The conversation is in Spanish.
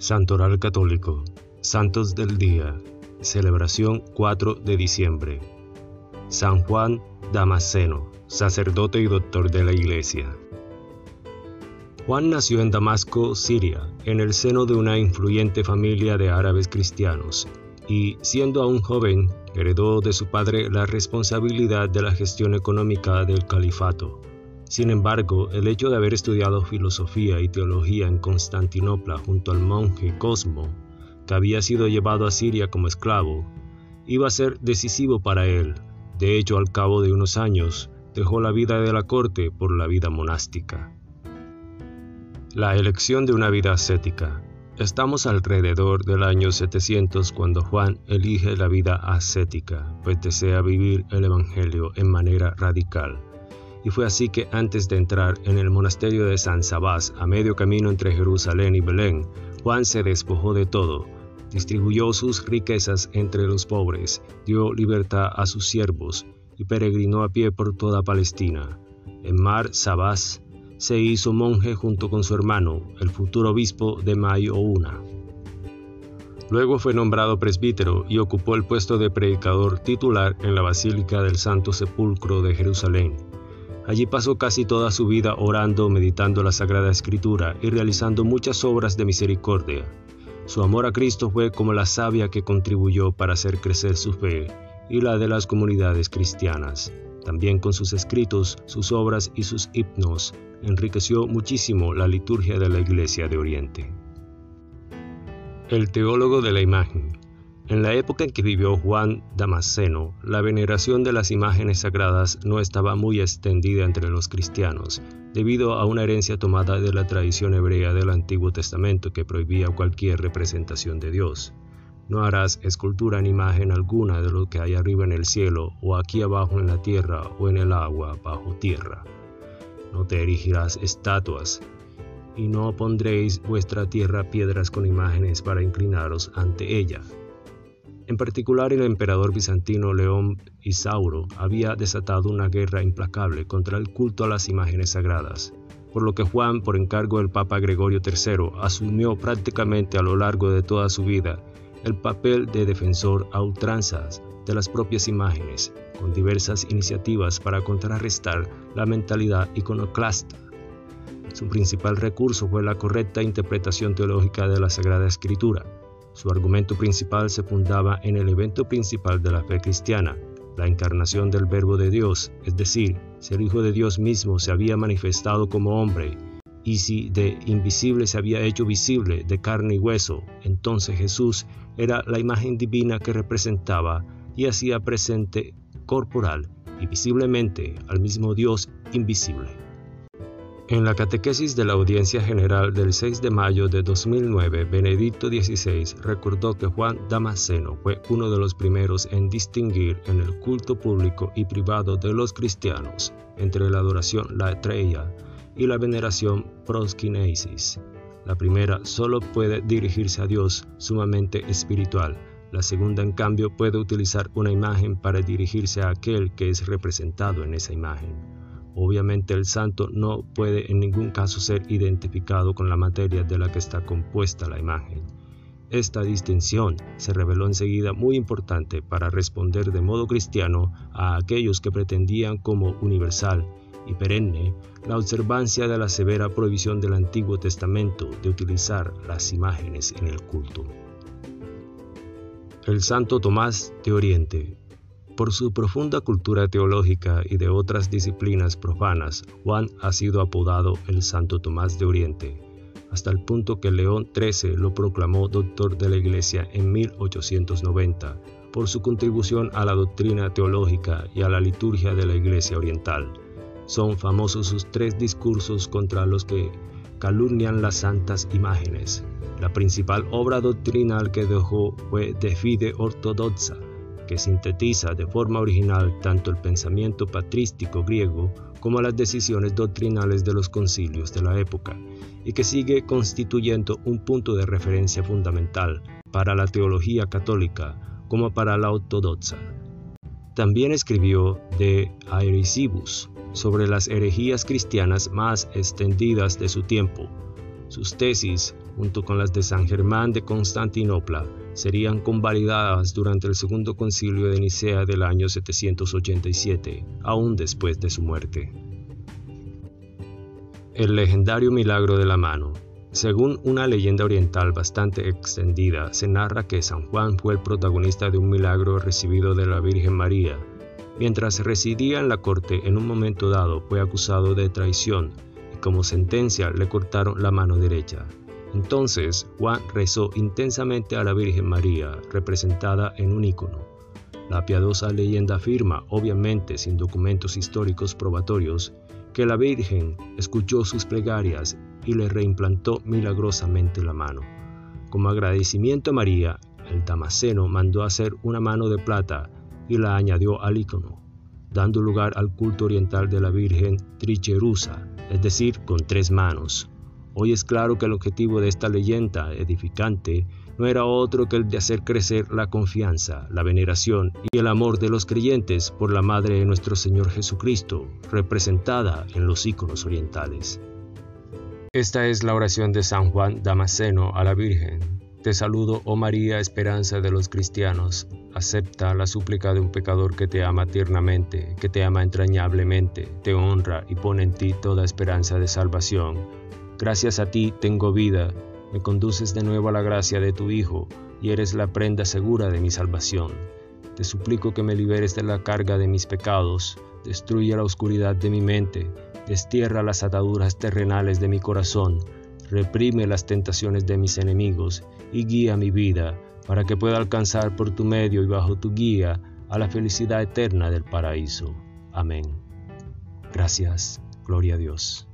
Santoral Católico, Santos del Día, celebración 4 de diciembre. San Juan Damasceno, sacerdote y doctor de la Iglesia. Juan nació en Damasco, Siria, en el seno de una influyente familia de árabes cristianos, y siendo aún joven, heredó de su padre la responsabilidad de la gestión económica del califato. Sin embargo, el hecho de haber estudiado filosofía y teología en Constantinopla junto al monje Cosmo, que había sido llevado a Siria como esclavo, iba a ser decisivo para él. De hecho, al cabo de unos años, dejó la vida de la corte por la vida monástica. La elección de una vida ascética. Estamos alrededor del año 700 cuando Juan elige la vida ascética, pues desea vivir el Evangelio en manera radical y fue así que antes de entrar en el monasterio de San Sabás, a medio camino entre Jerusalén y Belén, Juan se despojó de todo, distribuyó sus riquezas entre los pobres, dio libertad a sus siervos y peregrinó a pie por toda Palestina. En Mar Sabás se hizo monje junto con su hermano, el futuro obispo de Mayouna. Luego fue nombrado presbítero y ocupó el puesto de predicador titular en la Basílica del Santo Sepulcro de Jerusalén. Allí pasó casi toda su vida orando, meditando la Sagrada Escritura y realizando muchas obras de misericordia. Su amor a Cristo fue como la savia que contribuyó para hacer crecer su fe y la de las comunidades cristianas. También con sus escritos, sus obras y sus himnos enriqueció muchísimo la liturgia de la Iglesia de Oriente. El teólogo de la imagen en la época en que vivió Juan Damasceno, la veneración de las imágenes sagradas no estaba muy extendida entre los cristianos, debido a una herencia tomada de la tradición hebrea del Antiguo Testamento que prohibía cualquier representación de Dios. No harás escultura ni imagen alguna de lo que hay arriba en el cielo, o aquí abajo en la tierra, o en el agua bajo tierra. No te erigirás estatuas, y no pondréis vuestra tierra piedras con imágenes para inclinaros ante ella en particular, el emperador bizantino León Isauro había desatado una guerra implacable contra el culto a las imágenes sagradas, por lo que Juan, por encargo del Papa Gregorio III, asumió prácticamente a lo largo de toda su vida el papel de defensor a ultranzas de las propias imágenes, con diversas iniciativas para contrarrestar la mentalidad iconoclasta. Su principal recurso fue la correcta interpretación teológica de la Sagrada Escritura, su argumento principal se fundaba en el evento principal de la fe cristiana, la encarnación del Verbo de Dios, es decir, si el Hijo de Dios mismo se había manifestado como hombre, y si de invisible se había hecho visible de carne y hueso, entonces Jesús era la imagen divina que representaba y hacía presente corporal y visiblemente al mismo Dios invisible. En la catequesis de la Audiencia General del 6 de mayo de 2009, Benedicto XVI recordó que Juan Damasceno fue uno de los primeros en distinguir en el culto público y privado de los cristianos entre la adoración latreia y la veneración proskinesis. La primera solo puede dirigirse a Dios sumamente espiritual, la segunda en cambio puede utilizar una imagen para dirigirse a aquel que es representado en esa imagen. Obviamente el santo no puede en ningún caso ser identificado con la materia de la que está compuesta la imagen. Esta distinción se reveló enseguida muy importante para responder de modo cristiano a aquellos que pretendían como universal y perenne la observancia de la severa prohibición del Antiguo Testamento de utilizar las imágenes en el culto. El Santo Tomás de Oriente por su profunda cultura teológica y de otras disciplinas profanas, Juan ha sido apodado el Santo Tomás de Oriente, hasta el punto que León XIII lo proclamó doctor de la Iglesia en 1890 por su contribución a la doctrina teológica y a la liturgia de la Iglesia Oriental. Son famosos sus tres discursos contra los que calumnian las santas imágenes. La principal obra doctrinal que dejó fue De Ortodoxa, que sintetiza de forma original tanto el pensamiento patrístico griego como las decisiones doctrinales de los concilios de la época, y que sigue constituyendo un punto de referencia fundamental para la teología católica como para la ortodoxa. También escribió de Aerisibus sobre las herejías cristianas más extendidas de su tiempo, Sus tesis, junto con las de San Germán de Constantinopla, serían convalidadas durante el Segundo Concilio de Nicea del año 787, aún después de su muerte. El legendario milagro de la mano. Según una leyenda oriental bastante extendida, se narra que San Juan fue el protagonista de un milagro recibido de la Virgen María. Mientras residía en la corte, en un momento dado fue acusado de traición y como sentencia le cortaron la mano derecha. Entonces Juan rezó intensamente a la Virgen María, representada en un icono. La piadosa leyenda afirma, obviamente sin documentos históricos probatorios, que la Virgen escuchó sus plegarias y le reimplantó milagrosamente la mano. Como agradecimiento a María, el Damasceno mandó hacer una mano de plata y la añadió al icono, dando lugar al culto oriental de la Virgen Tricherusa, es decir, con tres manos. Hoy es claro que el objetivo de esta leyenda edificante no era otro que el de hacer crecer la confianza, la veneración y el amor de los creyentes por la Madre de nuestro Señor Jesucristo, representada en los íconos orientales. Esta es la oración de San Juan Damasceno a la Virgen. Te saludo, oh María, esperanza de los cristianos. Acepta la súplica de un pecador que te ama tiernamente, que te ama entrañablemente, te honra y pone en ti toda esperanza de salvación. Gracias a ti tengo vida me conduces de nuevo a la gracia de tu Hijo y eres la prenda segura de mi salvación. Te suplico que me liberes de la carga de mis pecados, destruye la oscuridad de mi mente, destierra las ataduras terrenales de mi corazón, reprime las tentaciones de mis enemigos y guía mi vida para que pueda alcanzar por tu medio y bajo tu guía a la felicidad eterna del paraíso. Amén. Gracias. Gloria a Dios.